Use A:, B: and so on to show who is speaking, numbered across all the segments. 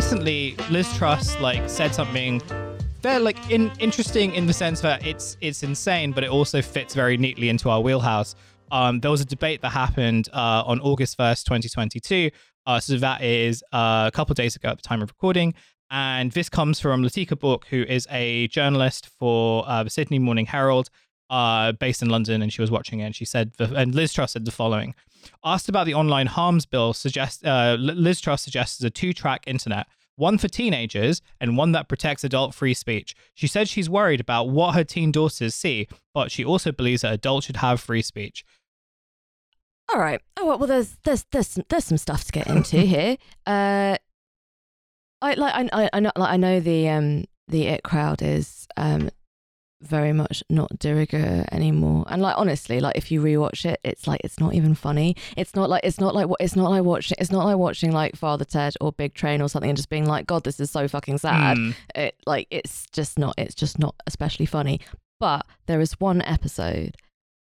A: recently Liz Truss like said something very like in, interesting in the sense that it's it's insane, but it also fits very neatly into our wheelhouse. Um, there was a debate that happened uh, on August first, twenty twenty two. Uh, so that is uh, a couple days ago at the time of recording. And this comes from Latika Bourke, who is a journalist for uh, the Sydney Morning Herald, uh, based in London, and she was watching it. And she said, the, and Liz Truss said the following: Asked about the online harms bill, suggest uh, Liz Truss suggests a two-track internet, one for teenagers and one that protects adult free speech. She said she's worried about what her teen daughters see, but she also believes that adults should have free speech.
B: All right. Oh well, there's there's there's some, there's some stuff to get into here. Uh, I like I I know like I know the um the IT Crowd is um very much not de rigueur anymore. And like honestly, like if you rewatch it, it's like it's not even funny. It's not like it's not like what it's not like watching it's not like watching like Father Ted or Big Train or something and just being like, God, this is so fucking sad.
A: Mm.
B: It like it's just not it's just not especially funny. But there is one episode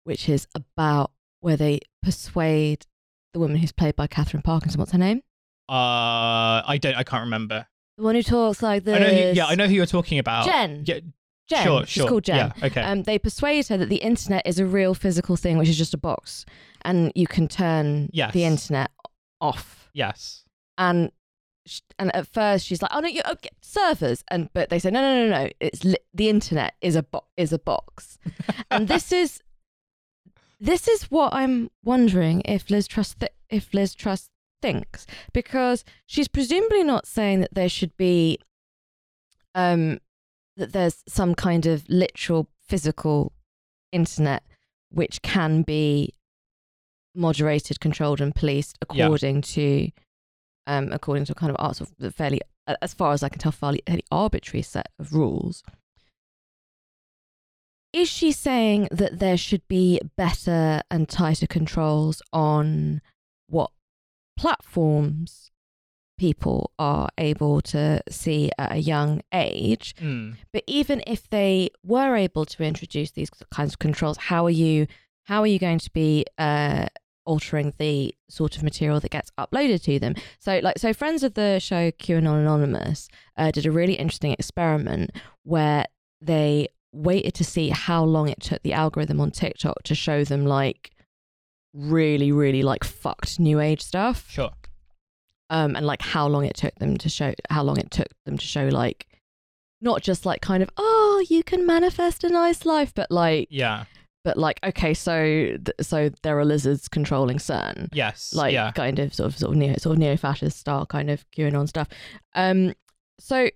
B: which is about where they persuade the woman who's played by Katherine Parkinson. What's her name?
A: Uh, I don't, I can't remember.
B: The one who talks like this.
A: I know, who, yeah, I know who you're talking about.
B: Jen.
A: Yeah,
B: Jen.
A: Sure,
B: She's
A: sure.
B: called Jen.
A: Yeah, okay.
B: Um, they persuade her that the internet is a real physical thing, which is just a box, and you can turn
A: Yes.
B: the internet off.
A: yes.
B: And sh- and at first she's like, "Oh no, you oh, get servers," and but they say, "No, no, no, no. It's li- the internet is a bo- is a box," and this is this is what I'm wondering if Liz Truss th- if Liz Truss thinks because she's presumably not saying that there should be um that there's some kind of literal physical internet which can be moderated, controlled, and policed
A: Yeah.
B: according to um according to a kind of art of fairly as far as I can tell fairly, fairly arbitrary set of rules. Is she saying that there should be better and tighter controls on what platforms people are able to see at a young age?
A: Mm.
B: But even if they were able to introduce these kinds of controls, how are you how are you going to be uh, altering the sort of material that gets uploaded to them? So, like, so friends of the show QAnon Anonymous uh, did a really interesting experiment where they waited to see how long it took the algorithm on TikTok to show them like really, really like fucked new age stuff
A: Sure.
B: Um, and like how long it took them to show how long it took them to show like not just like kind of oh you can manifest a nice life but like
A: Yeah.
B: but like okay so th- so there are lizards controlling CERN
A: Yes.
B: like
A: yeah.
B: kind of sort of sort of neo sort of neo-fascist style kind of QAnon stuff um so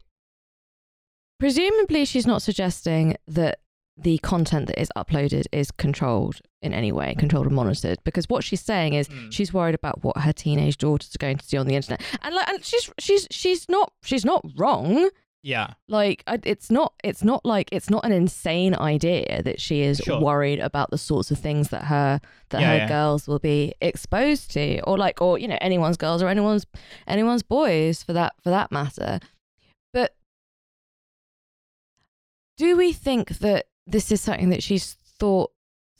B: presumably she's not suggesting that the content that is uploaded is controlled in any way, controlled and monitored. Because what she's saying is
A: Mm.
B: she's worried about what her teenage daughters are going to see on the internet, and like, and she's she's she's not she's not wrong.
A: Yeah.
B: Like, it's not it's not like it's not an insane idea that she is
A: Sure.
B: worried about the sorts of things that her that
A: Yeah,
B: her
A: yeah.
B: girls will be exposed to, or like, or you know, anyone's girls or anyone's anyone's boys for that for that matter. But do we think that this is something that she's thought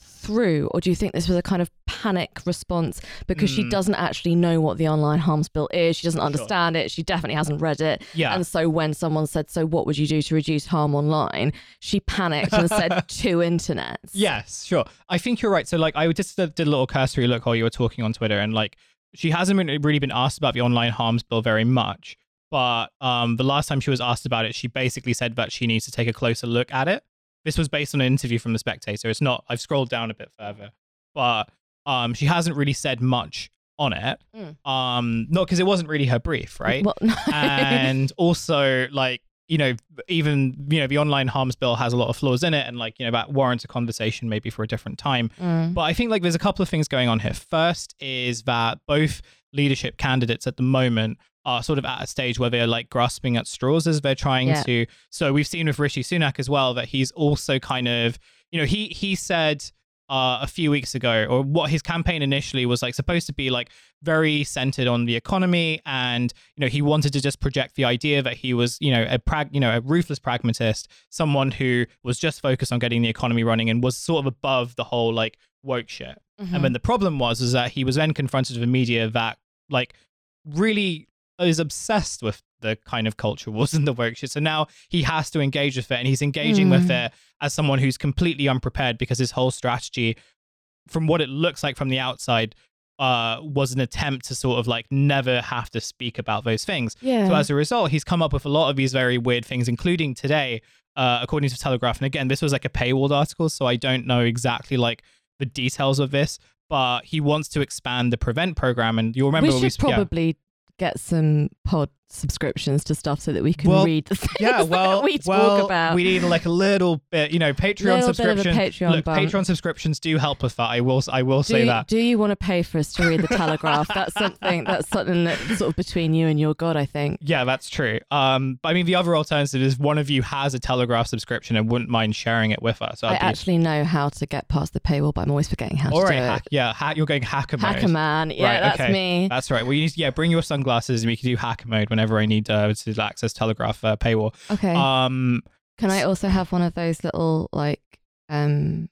B: through, or do you think this was a kind of panic response because she
A: Mm.
B: doesn't actually know what the online harms bill is? She doesn't
A: Sure.
B: understand it. She definitely hasn't read it.
A: Yeah.
B: And so when someone said, "So what would you do to reduce harm online?" she panicked and said, two internets."
A: Yes, sure. I think you're right. So, like, I just did a little cursory look while you were talking on Twitter, and like, she hasn't been, really been asked about the online harms bill very much. But um, the last time she was asked about it, she basically said that she needs to take a closer look at it. This was based on an interview from The Spectator. It's not. I've scrolled down a bit further, but um, she hasn't really said much on it.
B: Mm.
A: Um, not because it wasn't really her brief, right?
B: Well, no.
A: and also like you know even you know the online harms bill has a lot of flaws in it and like you know that warrants a conversation maybe for a different time
B: Mm.
A: but i think like there's a couple of things going on here first is that both leadership candidates at the moment are sort of at a stage where they're like grasping at straws as they're trying
B: Yeah.
A: to so we've seen with rishi sunak as well that he's also kind of you know he he said uh, a few weeks ago, or what his campaign initially was like supposed to be like very centered on the economy, and you know he wanted to just project the idea that he was you know a prag you know a ruthless pragmatist, someone who was just focused on getting the economy running and was sort of above the whole like woke shit.
B: Mhm.
A: And then the problem was is that he was then confronted with a media that like really is obsessed with the kind of culture wars in the workshop. So now he has to engage with it, and he's engaging with
B: Mm.
A: it as someone who's completely unprepared because his whole strategy, from what it looks like from the outside, uh, was an attempt to sort of like never have to speak about those things.
B: Yeah.
A: So as a result, he's come up with a lot of these very weird things, including today, uh, according to Telegraph. And again, this was like a paywalled article, so I don't know exactly like the details of this. But he wants to expand the prevent program, and you'll remember
B: we should
A: we sp- yeah.
B: Get some pod subscriptions to stuff so that we can
A: Well,
B: read the things
A: Yeah, well,
B: that we talk
A: well,
B: about.
A: we need like a little bit, you know, Patreon
B: Little bit of a
A: subscription.
B: Patreon
A: Look,
B: bump.
A: Patreon subscriptions do help with that. I will, I will
B: do,
A: say
B: you,
A: that.
B: do you want to pay for us to read the Telegraph? that's something. That's something that's sort of between you and your God, I think.
A: Yeah, that's true. Um, but I mean, the other alternative is one of you has a Telegraph subscription and wouldn't mind sharing it with us.
B: I
A: I'd be-
B: actually know how to get past the paywall, but I'm always forgetting how
A: all
B: to
A: right,
B: do
A: hack, yeah, hack, you're going hacker mode.
B: Hacker man, yeah,
A: Right,
B: that's
A: okay.
B: me.
A: That's right. Well, you need to, yeah, bring your sunglasses and we can do hacker mode whenever I need uh, to access Telegraph uh, paywall.
B: Okay.
A: Um,
B: Can I also have one of those little like um,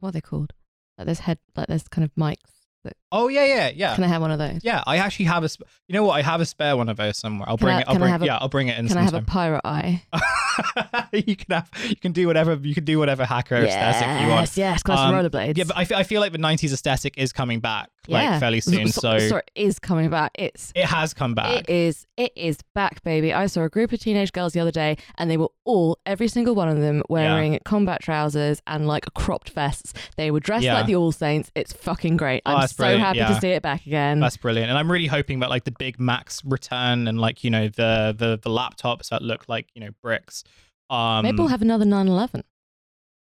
B: what are they called? Like there's head, like there's kind of mics. That,
A: oh yeah, yeah, yeah.
B: Can I have one of those?
A: yeah, I actually have a. Sp- you know what? I have a spare one of those somewhere. I'll
B: Can
A: bring
B: I-
A: it. I'll
B: I
A: bring.
B: a-
A: yeah, I'll bring it in
B: Can I have a pirate eye?
A: you can have. You can do whatever. You can do whatever hacker aesthetic you want.
B: Yes, yes, got
A: Um,
B: rollerblades.
A: Yeah, but I feel, I feel like the '90s aesthetic is coming back like
B: Yeah.
A: fairly soon. So
B: sorry, is coming back. It's
A: it has come back.
B: It is. It is back, baby. I saw a group of teenage girls the other day, and they were all, every single one of them, wearing combat trousers and like cropped vests. They were dressed
A: Yeah.
B: like the All Saints. It's fucking great.
A: Oh,
B: I'm so
A: brilliant,
B: happy
A: yeah.
B: to see it back again.
A: That's brilliant, and I'm really hoping that like the big Macs return and like you know the the the laptops that look like you know bricks. Um,
B: Maybe we'll have another 9/11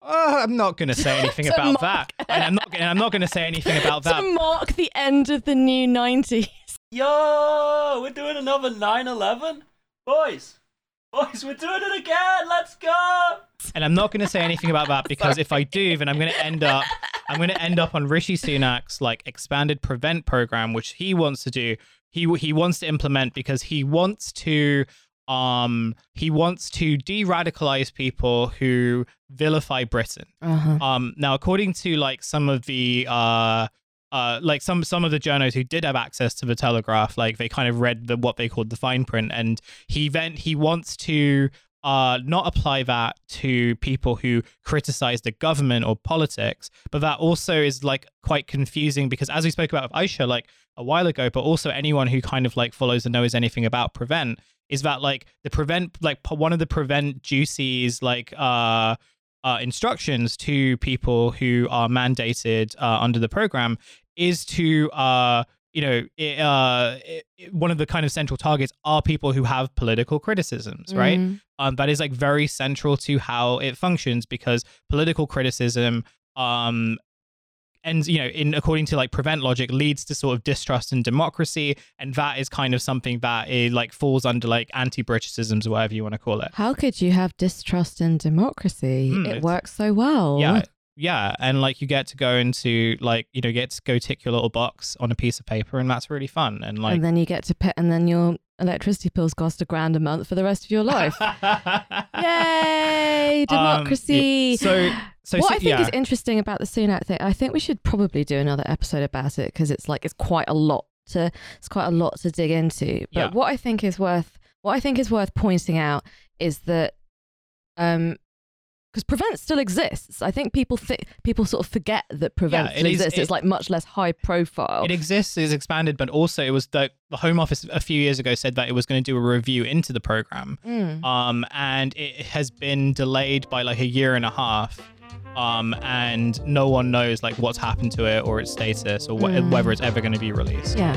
A: Uh, I'm not going to say anything about
B: mark-
A: that. And I'm not. And I'm not going to say anything about that.
B: to mark the end of the new 90s.
C: Yo, we're doing another 9/11, boys. Boys, we're doing it again. Let's go.
A: And I'm not going to say anything about that because if I do, then I'm going to end up. I'm going to end up on Rishi Sunak's like expanded prevent program, which he wants to do. He he wants to implement because he wants to. Um, he wants to de-radicalize people who vilify Britain.
B: Uh-huh.
A: Um, now, according to like some of the uh, uh, like some some of the journals who did have access to the Telegraph, like they kind of read the what they called the fine print, and he then he wants to uh not apply that to people who criticize the government or politics, but that also is like quite confusing because as we spoke about with Aisha like a while ago, but also anyone who kind of like follows and knows anything about prevent is that like the prevent like one of the prevent duties like uh uh, instructions to people who are mandated uh, under the program is to uh, you know it, uh, it, one of the kind of central targets are people who have political criticisms right
B: Mm.
A: um, that is like very central to how it functions because political criticism um and you know in according to like prevent logic leads to sort of distrust in democracy and that is kind of something that it like falls under like anti-britishisms or whatever you want to call it
B: How could you have distrust in democracy?
A: Hmm,
B: it works so well.
A: Yeah. Yeah. And like you get to go into like, you know, get to go tick your little box on a piece of paper and that's really fun. And like
B: and then you get to pay, and then your electricity bills cost a grand a month for the rest of your life. Yay,
A: Um, yeah.
B: democracy.
A: So so
B: what
A: so-
B: I think
A: yeah.
B: is interesting about the Sunak thing, I think we should probably do another episode about it because it's like it's quite a lot to it's quite a lot to dig into. But
A: Yeah.
B: what I think is worth what I think is worth pointing out is that um because prevent still exists. I think people think people sort of forget that prevent
A: it
B: still
A: is-
B: exists.
A: it-
B: it's like much less high profile.
A: It exists, is expanded, but also it was the the Home Office a few years ago said that it was going to do a review into the program,
B: Mm.
A: um, and it has been delayed by like a year and a half, um, and no one knows like what's happened to it or its status or wh-
B: Mm.
A: whether it's ever going to be released.
B: Yeah.